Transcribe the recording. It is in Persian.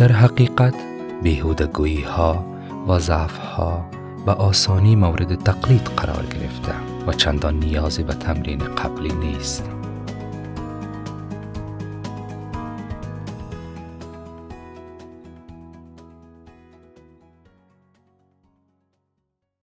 در حقیقت بیهودگویی ها و ضعف ها به آسانی مورد تقلید قرار گرفته و چندان نیازی به تمرین قبلی نیست.